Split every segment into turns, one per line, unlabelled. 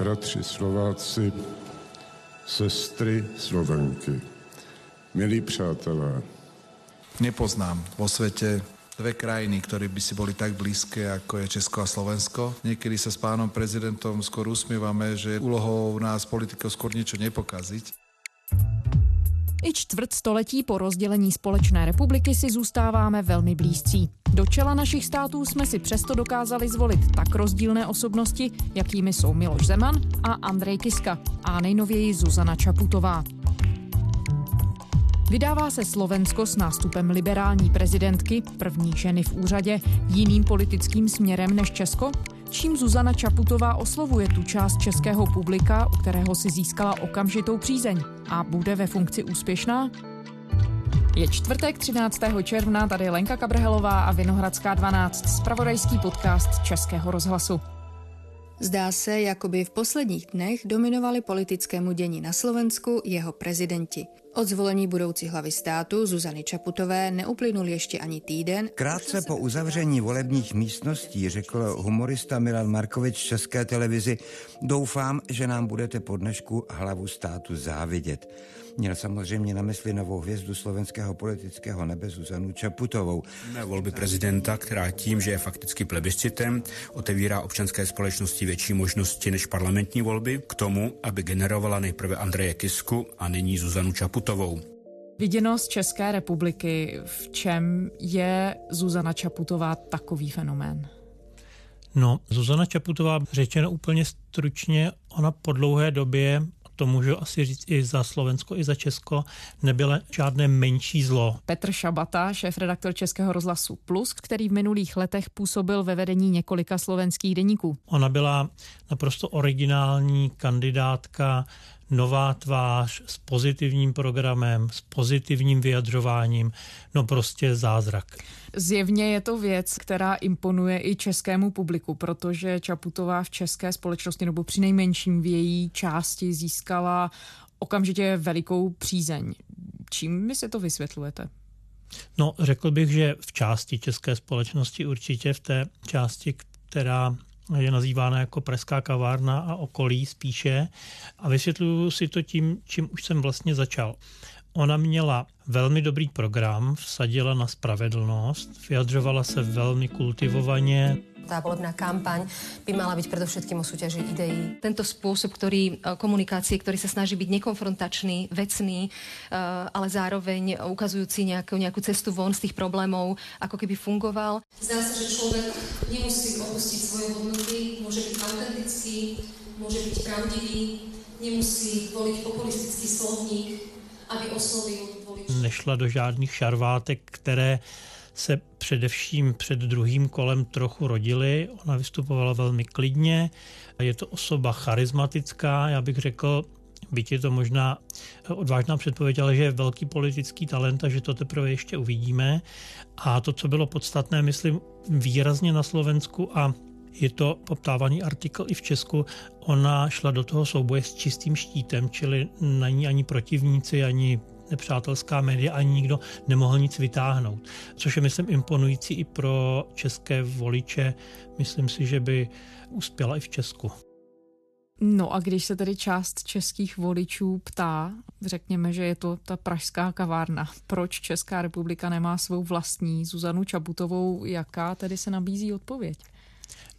bratři Slováci, sestry Slovenky, milí přátelé.
Nepoznám vo svete dve krajiny, ktoré by si boli tak blízke, ako je Česko a Slovensko. Niekedy sa s pánom prezidentom skôr usmievame, že úlohou nás politikov skôr niečo nepokaziť.
I čtvrt století po rozdělení společné republiky si zůstáváme velmi blízcí. Do čela našich států jsme si přesto dokázali zvolit tak rozdílné osobnosti, jakými jsou Miloš Zeman a Andrej Kiska a nejnověji Zuzana Čaputová. Vydává se Slovensko s nástupem liberální prezidentky, první ženy v úřadě, jiným politickým směrem než Česko? Čím Zuzana Čaputová oslovuje tu část českého publika, u kterého si získala okamžitou přízeň a bude ve funkci úspěšná? Je čtvrtek 13. června, tady Lenka Kabrhelová a Vinohradská 12, spravodajský podcast Českého rozhlasu.
Zdá se, jako by v posledních dnech dominovali politickému dění na Slovensku jeho prezidenti. Od zvolení budoucí hlavy státu Zuzany Čaputové neuplynul ještě ani týden.
Krátce po uzavření volebních místností řekl humorista Milan Markovič České televizi, doufám, že nám budete po dnešku hlavu státu závidět. Měl samozřejmě na mysli novou hvězdu slovenského politického nebe Zuzanu Čaputovou.
Volby prezidenta, která tím, že je fakticky plebiscitem, otevírá občanské společnosti větší možnosti než parlamentní volby k tomu, aby generovala nejprve Andreje Kisku a nyní Zuzanu Čaputovou.
Viděno z České republiky, v čem je Zuzana Čaputová takový fenomén?
No, Zuzana Čaputová, řečeno úplně stručně, ona po dlouhé době to můžu asi říct i za Slovensko, i za Česko, nebylo žádné menší zlo.
Petr Šabata, šéf-redaktor Českého rozhlasu Plus, který v minulých letech působil ve vedení několika slovenských deníků.
Ona byla naprosto originální kandidátka nová tvář s pozitivním programem, s pozitivním vyjadřováním, no prostě zázrak.
Zjevně je to věc, která imponuje i českému publiku, protože Čaputová v české společnosti nebo při nejmenším v její části získala okamžitě velikou přízeň. Čím mi se to vysvětlujete?
No, řekl bych, že v části české společnosti určitě, v té části, která je nazývána jako Preská kavárna a okolí spíše. A vysvětluju si to tím, čím už jsem vlastně začal. Ona měla velmi dobrý program, vsadila na spravedlnost, vyjadřovala se velmi kultivovaně,
tá volebná kampaň by mala byť predovšetkým o súťaži ideí. Tento spôsob ktorý, e, komunikácie, ktorý sa snaží byť nekonfrontačný, vecný, e, ale zároveň ukazujúci nejakú, nejakú cestu von z tých problémov, ako keby fungoval. Zdá sa, že človek nemusí opustiť svoje hodnoty, môže byť autentický, môže byť pravdivý, nemusí voliť populistický slovník, aby oslovil
Nešla do žádných šarvátek, které se především před druhým kolem trochu rodili. Ona vystupovala velmi klidně, je to osoba charismatická, já bych řekl, byť je to možná odvážná předpověď, ale že je velký politický talent a že to teprve ještě uvidíme. A to, co bylo podstatné, myslím, výrazně na Slovensku a je to poptávaný artikl i v Česku. Ona šla do toho souboje s čistým štítem, čili na ní ani protivníci, ani nepřátelská média ani nikdo nemohl nic vytáhnout. Což je, myslím, imponující i pro české voliče. Myslím si, že by uspěla i v Česku.
No a když se tedy část českých voličů ptá, řekněme, že je to ta pražská kavárna, proč Česká republika nemá svou vlastní Zuzanu Čabutovou, jaká tedy se nabízí odpověď?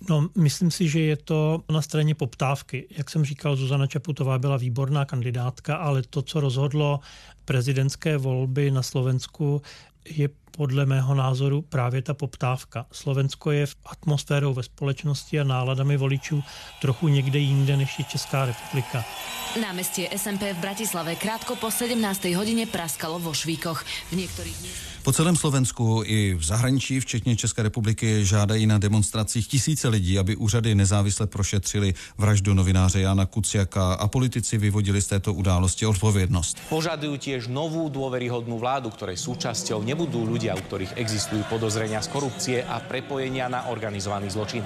No, myslím si, že je to na straně poptávky. Jak jsem říkal, Zuzana Čaputová byla výborná kandidátka, ale to, co rozhodlo prezidentské volby na Slovensku, je podle mého názoru právě ta poptávka. Slovensko je v atmosférou ve společnosti a náladami voličů trochu někde jinde než je Česká republika.
Námestie SMP v Bratislave krátko po 17. hodine praskalo vo švíkoch. V niektorých
po celém Slovensku i v zahraničí, včetně České republiky, žádají na demonstracích tisíce lidí, aby úřady nezávisle prošetřili vraždu novináře Jana Kuciaka a politici vyvodili z této události odpovědnost.
Požadují těž novou důvěryhodnou vládu, které součástí nebudou ľudia, u ktorých existujú podozrenia z korupcie a prepojenia na organizovaný zločin.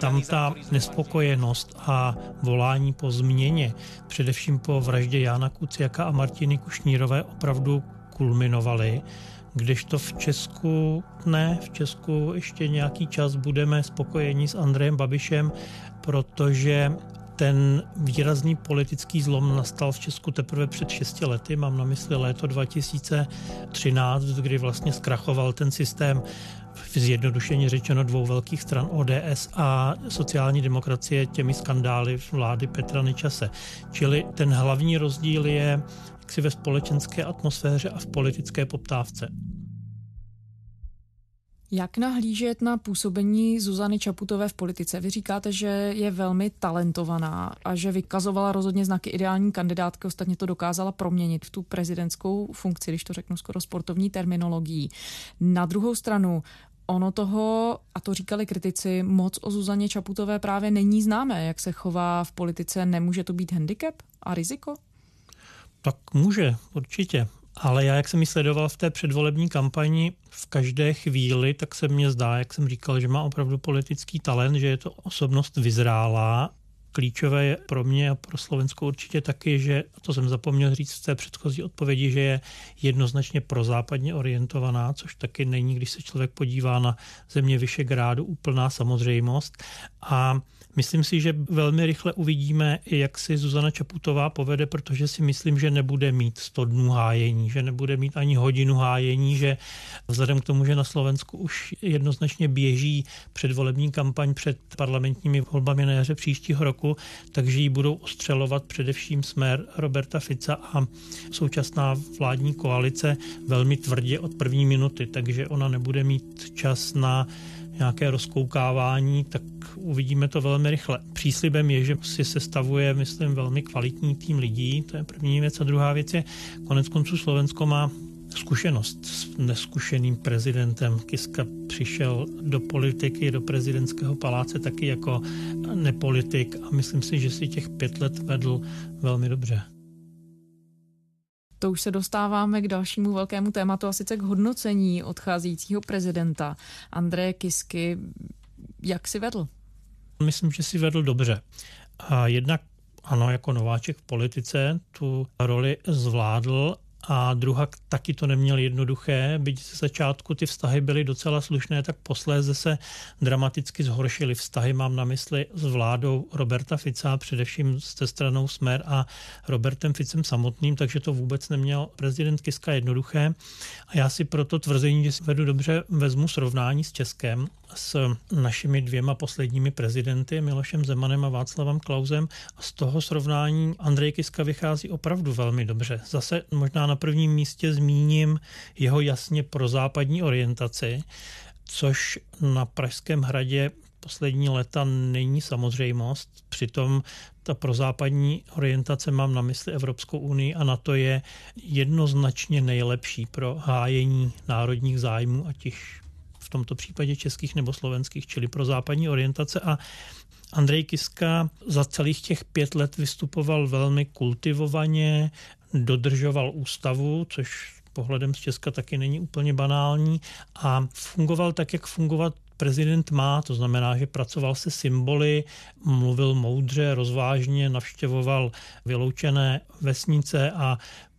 Tam ta nespokojenost a volání po změně, především po vraždě Jana Kuciaka a Martiny Kušnírové opravdu kulminovaly kdežto v Česku ne, v Česku ještě nějaký čas budeme spokojeni s Andrejem Babišem, protože ten výrazný politický zlom nastal v Česku teprve před 6 lety, mám na mysli léto 2013, kdy vlastně zkrachoval ten systém zjednodušeně řečeno dvou velkých stran ODS a sociální demokracie těmi skandály vlády Petra Nečase. Čili ten hlavní rozdíl je jaksi ve společenské atmosféře a v politické poptávce.
Jak nahlížet na působení Zuzany Čaputové v politice? Vy říkáte, že je velmi talentovaná a že vykazovala rozhodně znaky ideální kandidátky, ostatně to dokázala proměnit v tu prezidentskou funkci, když to řeknu skoro sportovní terminologií. Na druhou stranu, ono toho, a to říkali kritici, moc o Zuzaně Čaputové právě není známé, jak se chová v politice. Nemůže to být handicap a riziko?
Tak může, určitě. Ale já, jak jsem ji sledoval v té předvolební kampani v každé chvíli, tak se mně zdá, jak jsem říkal, že má opravdu politický talent, že je to osobnost vyzrálá. Klíčové je pro mě a pro Slovensko určitě taky, že, to jsem zapomněl říct v té předchozí odpovědi, že je jednoznačně prozápadně orientovaná, což taky není, když se člověk podívá na země Vyšegrádu, úplná samozřejmost. A Myslím si, že velmi rychle uvidíme, jak si Zuzana Čaputová povede, protože si myslím, že nebude mít 100 dnů hájení, že nebude mít ani hodinu hájení, že vzhledem k tomu, že na Slovensku už jednoznačně běží předvolební kampaň před parlamentními volbami na jaře příštího roku, takže ji budou ostřelovat především smer Roberta Fica a současná vládní koalice velmi tvrdě od první minuty, takže ona nebude mít čas na nějaké rozkoukávání, tak uvidíme to velmi rychle. Příslibem je, že si sestavuje, myslím, velmi kvalitní tým lidí, to je první věc. A druhá věc je, konec konců Slovensko má zkušenost s neskušeným prezidentem. Kiska přišel do politiky, do prezidentského paláce taky jako nepolitik a myslím si, že si těch pět let vedl velmi dobře.
To už se dostáváme k dalšímu velkému tématu, a sice k hodnocení odcházejícího prezidenta Andreje Kisky. Jak si vedl?
Myslím, že si vedl dobře. A jednak ano, jako nováček v politice tu roli zvládl a druhá taky to neměl jednoduché, byť ze začátku ty vztahy byly docela slušné, tak posléze se dramaticky zhoršily vztahy, mám na mysli s vládou Roberta Fica, především se stranou Smer a Robertem Ficem samotným, takže to vůbec neměl prezident Kiska jednoduché. A já si proto tvrzení, že si vedu dobře, vezmu srovnání s Českem, s našimi dvěma posledními prezidenty, Milošem Zemanem a Václavem Klausem. A z toho srovnání Andrej Kiska vychází opravdu velmi dobře. Zase možná na prvním místě zmíním jeho jasně prozápadní orientaci, což na Pražském hradě poslední léta není samozřejmost. Přitom ta prozápadní orientace mám na mysli Evropskou unii a na to je jednoznačně nejlepší pro hájení národních zájmů, již v tomto případě českých nebo slovenských, čili pro západní orientace. A Andrej Kiska za celých těch pět let vystupoval velmi kultivovaně, dodržoval ústavu, což pohledem z Česka taky není úplně banální a fungoval tak, jak fungovat prezident má, to znamená, že pracoval se symboly, mluvil moudře, rozvážně, navštěvoval vyloučené vesnice a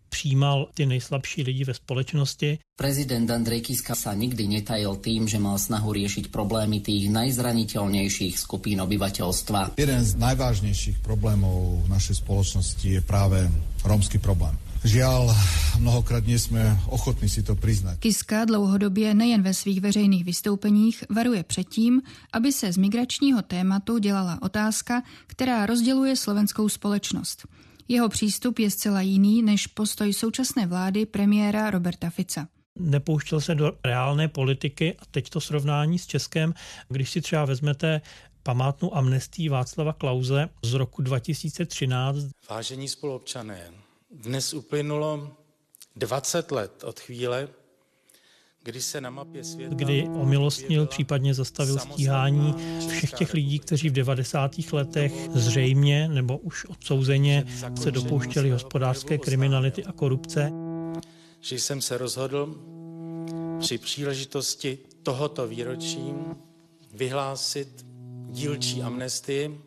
přijímal ty nejslabší lidi ve společnosti.
Prezident Andrej Kiska sa nikdy netajil tým, že mal snahu riešiť problémy tých najzraniteľnejších skupín obyvateľstva.
Jeden z najvážnejších problémov v našej spoločnosti je práve rómsky problém. Žiaľ, mnohokrát nie jsme ochotní si to přiznat.
Kiska dlouhodobě nejen ve svých veřejných vystoupeních varuje před tím, aby se z migračního tématu dělala otázka, která rozděluje slovenskou společnost. Jeho přístup je zcela jiný než postoj současné vlády premiéra Roberta Fica
nepouštěl se do reálné politiky a teď to srovnání s Českem, když si třeba vezmete památnou amnestii Václava Klauze z roku 2013.
Vážení spoluobčané, dnes uplynulo 20 let od chvíle, kdy se na mapě světa...
Kdy omilostnil, případně zastavil stíhání všech těch lidí, kteří v 90. letech zřejmě nebo už odsouzeně se dopouštěli hospodářské kriminality a korupce.
Že jsem se rozhodl při příležitosti tohoto výročí vyhlásit dílčí amnestii,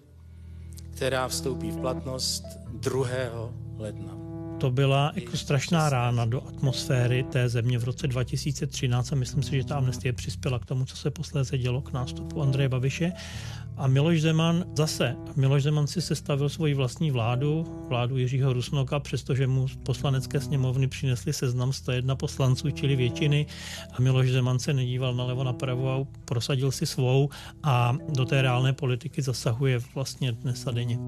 která vstoupí v platnost 2. ledna.
To byla jako strašná rána do atmosféry té země v roce 2013 a myslím si, že ta amnestie přispěla k tomu, co se posléze dělo k nástupu Andreje Babiše. A Miloš Zeman zase, Miloš Zeman si sestavil svoji vlastní vládu, vládu Jiřího Rusnoka, přestože mu poslanecké sněmovny přinesli seznam 101 poslanců, čili většiny a Miloš Zeman se nedíval nalevo napravo a prosadil si svou a do té reálné politiky zasahuje vlastně dnes a denně.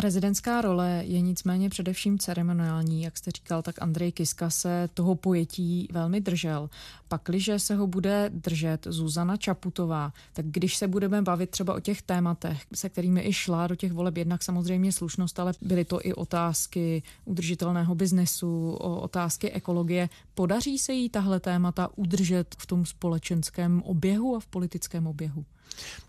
Prezidentská role je nicméně především ceremoniální, jak jste říkal, tak Andrej Kiska se toho pojetí velmi držel. Pakliže se ho bude držet Zuzana Čaputová, tak když se budeme bavit třeba o těch tématech, se kterými i šla do těch voleb, jednak samozřejmě slušnost, ale byly to i otázky udržitelného biznesu, otázky ekologie. Podaří se jí tahle témata udržet v tom společenském oběhu a v politickém oběhu?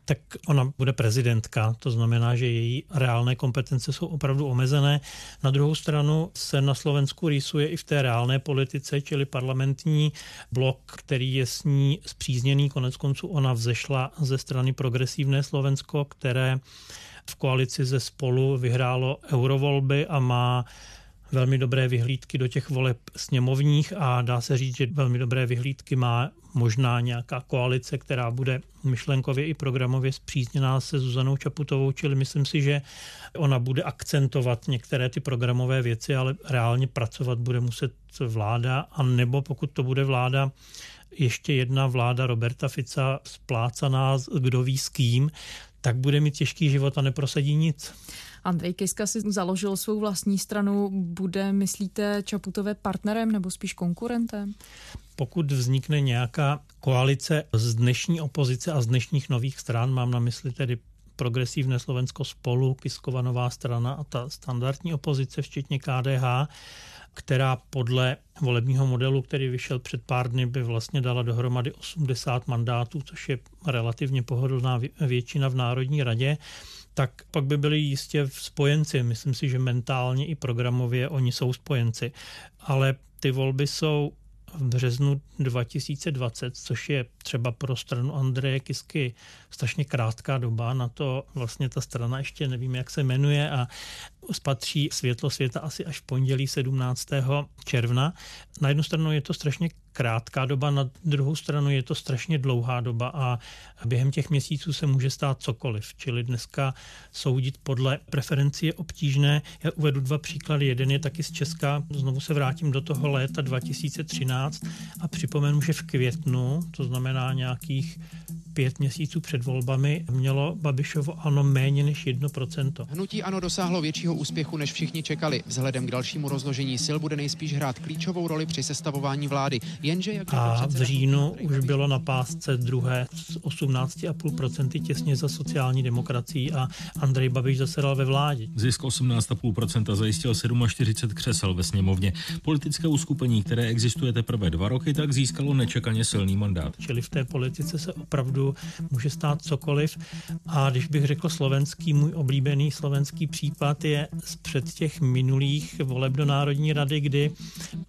tak ona bude prezidentka, to znamená, že její reálné kompetence jsou opravdu omezené. Na druhou stranu se na Slovensku rýsuje i v té reálné politice, čili parlamentní blok, který je s ní zpřízněný. Konec konců ona vzešla ze strany Progresivné Slovensko, které v koalici ze spolu vyhrálo eurovolby a má velmi dobré vyhlídky do těch voleb sněmovních a dá se říct, že velmi dobré vyhlídky má možná nějaká koalice, která bude myšlenkově i programově zpřízněná se Zuzanou Čaputovou, čili myslím si, že ona bude akcentovat některé ty programové věci, ale reálně pracovat bude muset vláda, a nebo pokud to bude vláda ještě jedna vláda Roberta Fica splácaná, kdo ví s kým, tak bude mít těžký život a neprosadí nic.
Andrej Kiska si založil svou vlastní stranu. Bude, myslíte, Čaputové partnerem nebo spíš konkurentem?
Pokud vznikne nějaká koalice z dnešní opozice a z dnešních nových stran, mám na mysli tedy progresivné Slovensko spolu, Kiskova nová strana a ta standardní opozice, včetně KDH, která podle volebního modelu, který vyšel před pár dny, by vlastně dala dohromady 80 mandátů, což je relativně pohodlná většina v Národní radě tak pak by byli jistě spojenci. Myslím si, že mentálně i programově oni jsou spojenci. Ale ty volby jsou v březnu 2020, což je třeba pro stranu Andreje Kisky strašně krátká doba. Na to vlastně ta strana ještě nevím, jak se jmenuje a spatří světlo světa asi až v pondělí 17. června. Na jednu stranu je to strašně krátká doba, na druhou stranu je to strašně dlouhá doba a během těch měsíců se může stát cokoliv. Čili dneska soudit podle preferenci je obtížné. Já uvedu dva příklady. Jeden je taky z Česka. Znovu se vrátím do toho léta 2013 a připomenu, že v květnu, to znamená nějakých pět měsíců před volbami, mělo Babišovo ano méně než 1%.
Hnutí ano dosáhlo většího úspěchu, než všichni čekali. Vzhledem k dalšímu rozložení sil bude nejspíš hrát klíčovou roli při sestavování vlády. Jenže jak
a v říjnu už bylo na pásce druhé s 18,5% těsně za sociální demokracií a Andrej Babiš zasedal ve vládě.
Zisk 18,5% zajistil 47 křesel ve sněmovně. Politické uskupení, které existuje teprve dva roky, tak získalo nečekaně silný mandát.
Čili v té politice se opravdu může stát cokoliv. A když bych řekl slovenský, můj oblíbený slovenský případ je z před těch minulých voleb do Národní rady, kdy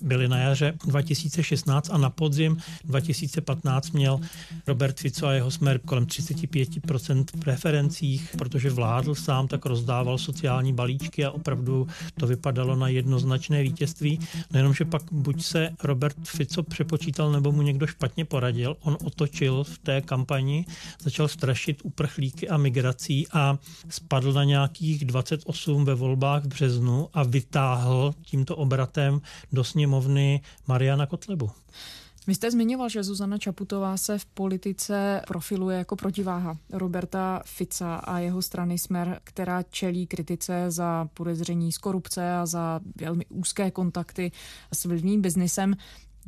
byly na jaře 2016 a na podzim 2015 měl Robert Fico a jeho smer kolem 35% preferencích, protože vládl sám, tak rozdával sociální balíčky a opravdu to vypadalo na jednoznačné vítězství. Nejenom, že pak buď se Robert Fico přepočítal, nebo mu někdo špatně poradil, on otočil v té kampani, začal strašit uprchlíky a migrací a spadl na nějakých 28 ve volbách v březnu a vytáhl tímto obratem do sněmovny Mariana Kotlebu.
Vy jste zmiňoval, že Zuzana Čaputová se v politice profiluje jako protiváha Roberta Fica a jeho strany Smer, která čelí kritice za podezření z korupce a za velmi úzké kontakty s vlivným biznisem.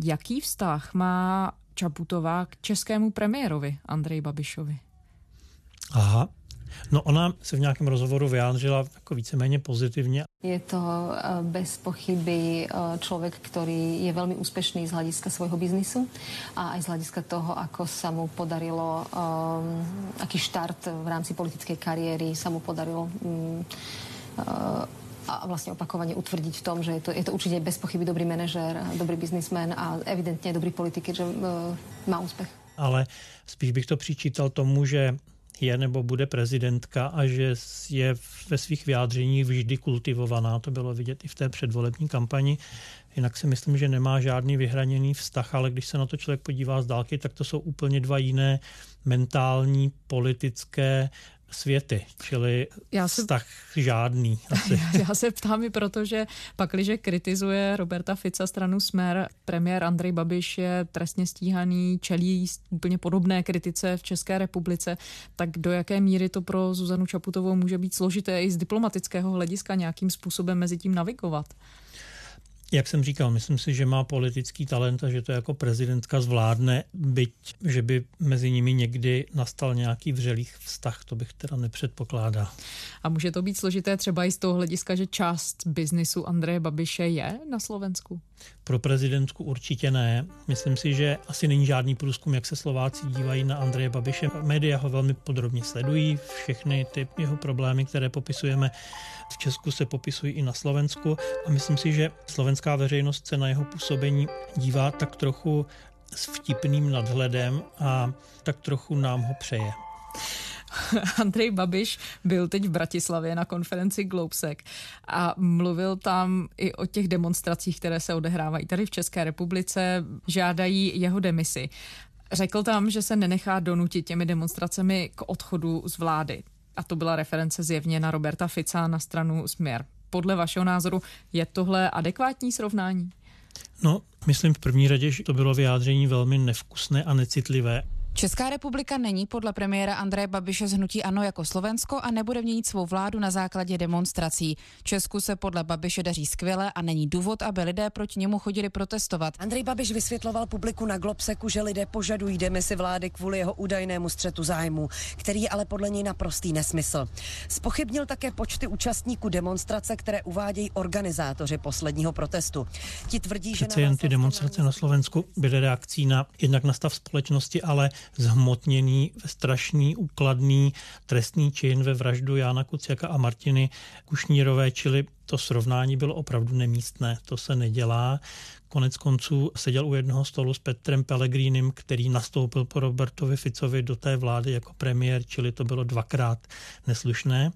Jaký vztah má Čaputová k českému premiérovi Andrej Babišovi?
Aha, No ona se v nějakém rozhovoru vyjádřila jako víceméně pozitivně.
Je to eh, bez pochyby eh, člověk, který je velmi úspěšný z hlediska svojho biznisu a aj z hlediska toho, ako sa mu podarilo, um, aký štart v rámci politické kariéry sa mu podarilo um, a vlastně opakovaně utvrdit v tom, že je to, je to určitě bez pochyby dobrý manažer, dobrý biznismen a evidentně dobrý politik, že uh, má úspěch.
Ale spíš bych to přičítal tomu, že je nebo bude prezidentka a že je ve svých vyjádřeních vždy kultivovaná. To bylo vidět i v té předvolební kampani. Jinak si myslím, že nemá žádný vyhraněný vztah, ale když se na to člověk podívá z dálky, tak to jsou úplně dva jiné mentální, politické světy, čili já se, vztah žádný. Asi.
Já se ptám i proto, že pakliže kritizuje Roberta Fica stranu Smer, premiér Andrej Babiš je trestně stíhaný, čelí úplně podobné kritice v České republice, tak do jaké míry to pro Zuzanu Čaputovou může být složité i z diplomatického hlediska nějakým způsobem mezi tím navigovat?
Jak jsem říkal, myslím si, že má politický talent a že to jako prezidentka zvládne, byť, že by mezi nimi někdy nastal nějaký vřelých vztah, to bych teda nepředpokládal.
A může to být složité třeba i z toho hlediska, že část biznisu Andreje Babiše je na Slovensku?
Pro prezidentku určitě ne. Myslím si, že asi není žádný průzkum, jak se Slováci dívají na Andreje Babiše. Média ho velmi podrobně sledují, všechny ty jeho problémy, které popisujeme v Česku, se popisují i na Slovensku a myslím si, že slovenská veřejnost se na jeho působení dívá tak trochu s vtipným nadhledem a tak trochu nám ho přeje.
Andrej Babiš byl teď v Bratislavě na konferenci Globsec a mluvil tam i o těch demonstracích, které se odehrávají tady v České republice, žádají jeho demisi. Řekl tam, že se nenechá donutit těmi demonstracemi k odchodu z vlády. A to byla reference zjevně na Roberta Fica na stranu Směr. Podle vašeho názoru je tohle adekvátní srovnání?
No, myslím v první řadě, že to bylo vyjádření velmi nevkusné a necitlivé.
Česká republika není podle premiéra Andreje Babiše z hnutí ANO jako Slovensko a nebude měnit svou vládu na základě demonstrací. Česku se podle Babiše daří skvěle a není důvod, aby lidé proti němu chodili protestovat.
Andrej Babiš vysvětloval publiku na Globseku, že lidé požadují demisi vlády kvůli jeho údajnému střetu zájmu, který je ale podle něj naprostý nesmysl. Spochybnil také počty účastníků demonstrace, které uvádějí organizátoři posledního protestu.
Ti tvrdí, Přece že jen ty demonstrace na Slovensku byly reakcí na jednak na stav společnosti, ale zhmotněný, strašný, úkladný trestný čin ve vraždu Jána Kuciaka a Martiny Kušnírové, čili to srovnání bylo opravdu nemístné, to se nedělá. Konec konců seděl u jednoho stolu s Petrem Pellegrinem, který nastoupil po Robertovi Ficovi do té vlády jako premiér, čili to bylo dvakrát neslušné.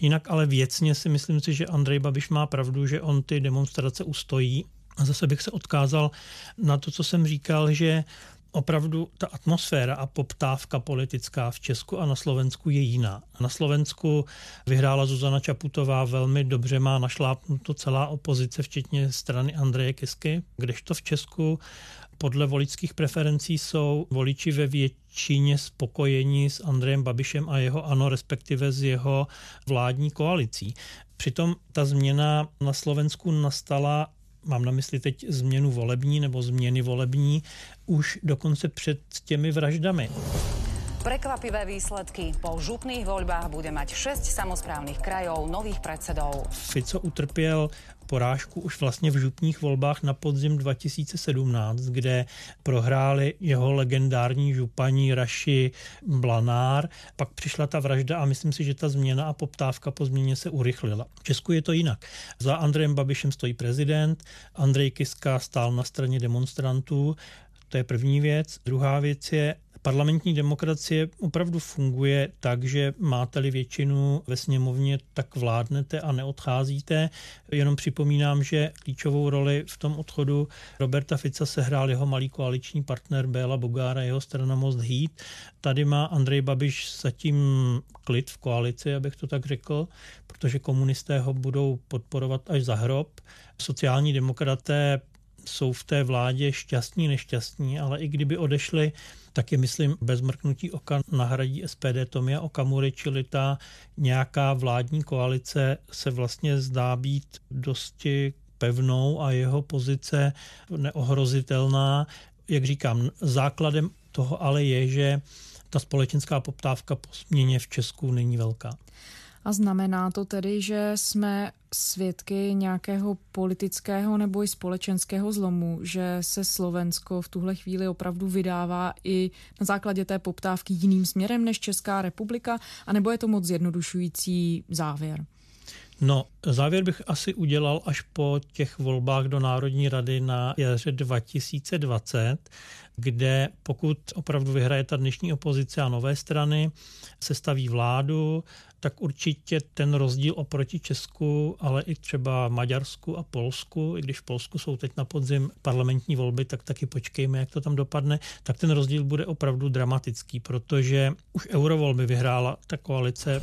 Jinak ale věcně si myslím si, že Andrej Babiš má pravdu, že on ty demonstrace ustojí. A zase bych se odkázal na to, co jsem říkal, že opravdu ta atmosféra a poptávka politická v Česku a na Slovensku je jiná. Na Slovensku vyhrála Zuzana Čaputová velmi dobře, má našlápnuto celá opozice, včetně strany Andreje Kisky, kdežto v Česku podle voličských preferencí jsou voliči ve většině spokojeni s Andrejem Babišem a jeho ano, respektive s jeho vládní koalicí. Přitom ta změna na Slovensku nastala mám na mysli teď změnu volební nebo změny volební, už dokonce před těmi vraždami.
Prekvapivé výsledky. Po župných voľbách bude mať 6 samozprávnych krajov nových predsedov.
Fico utrpěl porážku už vlastně v župních volbách na podzim 2017, kde prohráli jeho legendární županí Raši Blanár. Pak přišla ta vražda a myslím si, že ta změna a poptávka po změně se urychlila. V Česku je to jinak. Za Andrejem Babišem stojí prezident, Andrej Kiska stál na straně demonstrantů, to je první věc. Druhá věc je, Parlamentní demokracie opravdu funguje tak, že máte-li většinu ve sněmovně, tak vládnete a neodcházíte. Jenom připomínám, že klíčovou roli v tom odchodu Roberta Fica sehrál jeho malý koaliční partner Béla Bogára, jeho strana Most Heat. Tady má Andrej Babiš zatím klid v koalici, abych to tak řekl, protože komunisté ho budou podporovat až za hrob. Sociální demokraté jsou v té vládě šťastní, nešťastní, ale i kdyby odešli, tak je, myslím, bez mrknutí oka nahradí SPD Tomia Okamury, čili ta nějaká vládní koalice se vlastně zdá být dosti pevnou a jeho pozice neohrozitelná. Jak říkám, základem toho ale je, že ta společenská poptávka po změně v Česku není velká.
A znamená to tedy, že jsme svědky nějakého politického nebo i společenského zlomu, že se Slovensko v tuhle chvíli opravdu vydává i na základě té poptávky jiným směrem než Česká republika, anebo je to moc zjednodušující závěr?
No, závěr bych asi udělal až po těch volbách do Národní rady na jaře 2020, kde pokud opravdu vyhraje ta dnešní opozice a nové strany, se staví vládu, tak určitě ten rozdíl oproti Česku, ale i třeba Maďarsku a Polsku, i když v Polsku jsou teď na podzim parlamentní volby, tak taky počkejme, jak to tam dopadne, tak ten rozdíl bude opravdu dramatický, protože už eurovolby vyhrála ta koalice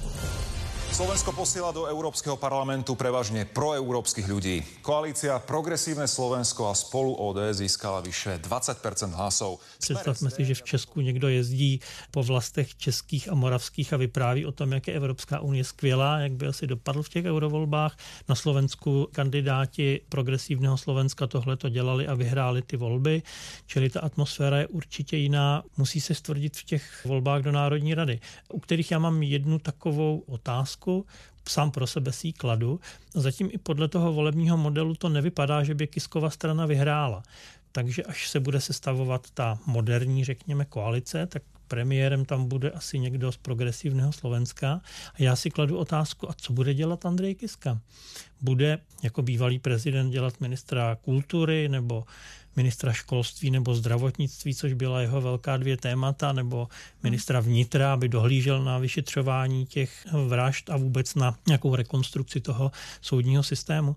Slovensko posiela do Európskeho parlamentu prevažne proeurópskych ľudí. Koalícia Progresívne Slovensko a spolu ODS získala vyše 20% hlasov.
Představme si, že v Česku někdo jezdí po vlastech českých a moravských a vypráví o tom, jak je Evropská unie skvělá, jak by asi dopadl v těch eurovolbách. Na Slovensku kandidáti progresivního Slovenska tohle to dělali a vyhráli ty volby, čili ta atmosféra je určitě jiná. Musí se stvrdit v těch volbách do Národní rady, u kterých já mám jednu takovou otázku, otázku, sám pro sebe si kladu. Zatím i podle toho volebního modelu to nevypadá, že by Kiskova strana vyhrála. Takže až se bude sestavovat ta moderní, řekněme, koalice, tak premiérem tam bude asi někdo z progresivního Slovenska. A já si kladu otázku, a co bude dělat Andrej Kiska? Bude jako bývalý prezident dělat ministra kultury nebo ministra školství nebo zdravotnictví, což byla jeho velká dvě témata, nebo ministra vnitra, aby dohlížel na vyšetřování těch vražd a vůbec na nějakou rekonstrukci toho soudního systému.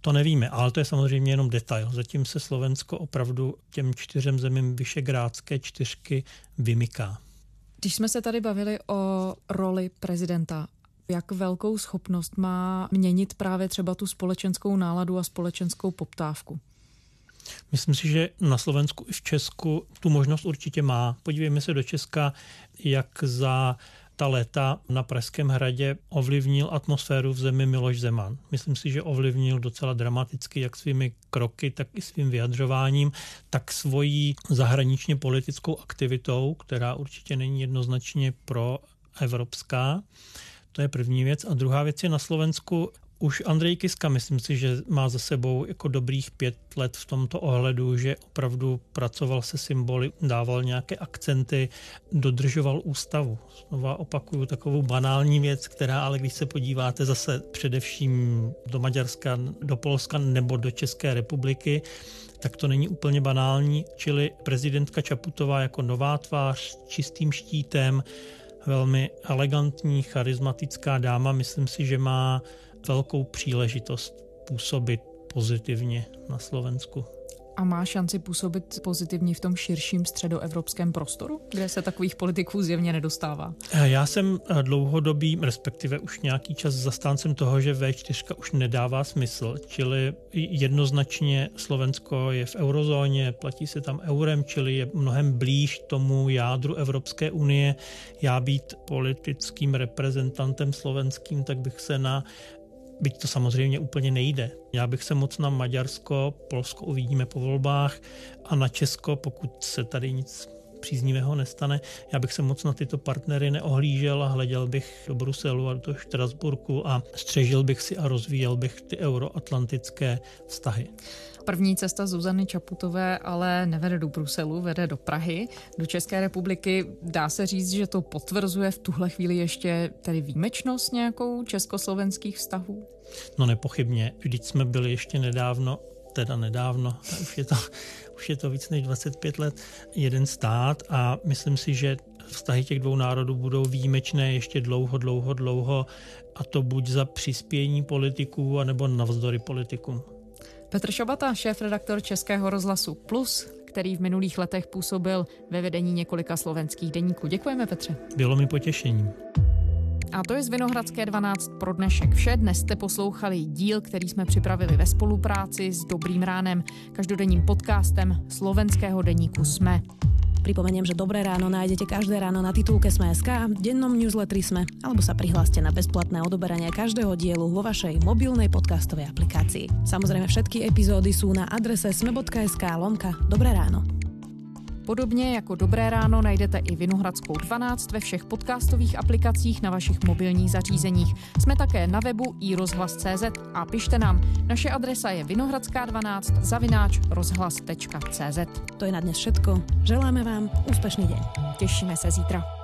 To nevíme, ale to je samozřejmě jenom detail. Zatím se Slovensko opravdu těm čtyřem zemím Vyšegrádské čtyřky vymyká.
Když jsme se tady bavili o roli prezidenta, jak velkou schopnost má měnit právě třeba tu společenskou náladu a společenskou poptávku?
Myslím si, že na Slovensku i v Česku tu možnost určitě má. Podívejme se do Česka, jak za ta léta na Pražském hradě ovlivnil atmosféru v zemi Miloš Zeman. Myslím si, že ovlivnil docela dramaticky jak svými kroky, tak i svým vyjadřováním, tak svojí zahraničně politickou aktivitou, která určitě není jednoznačně pro evropská. To je první věc. A druhá věc je na Slovensku už Andrej Kiska, myslím si, že má za sebou jako dobrých pět let v tomto ohledu, že opravdu pracoval se symboly, dával nějaké akcenty, dodržoval ústavu. Znova opakuju takovou banální věc, která ale když se podíváte zase především do Maďarska, do Polska nebo do České republiky, tak to není úplně banální, čili prezidentka Čaputová jako nová tvář s čistým štítem, velmi elegantní, charismatická dáma, myslím si, že má velkou příležitost působit pozitivně na Slovensku.
A má šanci působit pozitivně v tom širším středoevropském prostoru, kde se takových politiků zjevně nedostává?
Já jsem dlouhodobý, respektive už nějaký čas zastáncem toho, že V4 už nedává smysl, čili jednoznačně Slovensko je v eurozóně, platí se tam eurem, čili je mnohem blíž tomu jádru Evropské unie. Já být politickým reprezentantem slovenským, tak bych se na byť to samozřejmě úplně nejde. Já bych se moc na Maďarsko, Polsko uvidíme po volbách a na Česko, pokud se tady nic příznivého nestane. Já bych se moc na tyto partnery neohlížel a hleděl bych do Bruselu a do Štrasburku a střežil bych si a rozvíjel bych ty euroatlantické vztahy.
První cesta Zuzany Čaputové ale nevede do Bruselu, vede do Prahy, do České republiky. Dá se říct, že to potvrzuje v tuhle chvíli ještě tedy výjimečnost nějakou československých vztahů?
No nepochybně. Vždyť jsme byli ještě nedávno, teda nedávno, už je to, už je to víc než 25 let, jeden stát a myslím si, že vztahy těch dvou národů budou výjimečné ještě dlouho, dlouho, dlouho a to buď za přispění politiků, anebo navzdory politikům.
Petr Šobata, šéf-redaktor Českého rozhlasu Plus, který v minulých letech působil ve vedení několika slovenských deníků. Děkujeme, Petře.
Bylo mi potěšením.
A to je z Vinohradské 12 pro dnešek vše. Dnes jste poslouchali díl, který jsme připravili ve spolupráci s Dobrým ránem, každodenním podcastem slovenského deníku SME.
Pripomeniem, že Dobré ráno nájdete každé ráno na titulke Sme.sk, dennom newsletteri Sme, alebo sa prihláste na bezplatné odoberanie každého dielu vo vašej mobilnej podcastovej aplikácii. Samozrejme všetky epizódy sú na adrese sme.sk lomka Dobré ráno.
Podobně jako Dobré ráno najdete i Vinohradskou 12 ve všech podcastových aplikacích na vašich mobilních zařízeních. Jsme také na webu iRozhlas.cz a pište nám. Naše adresa je vinohradská12 zavináč rozhlas.cz.
To je na dnes všetko. Želáme vám úspešný deň.
Těšíme se zítra.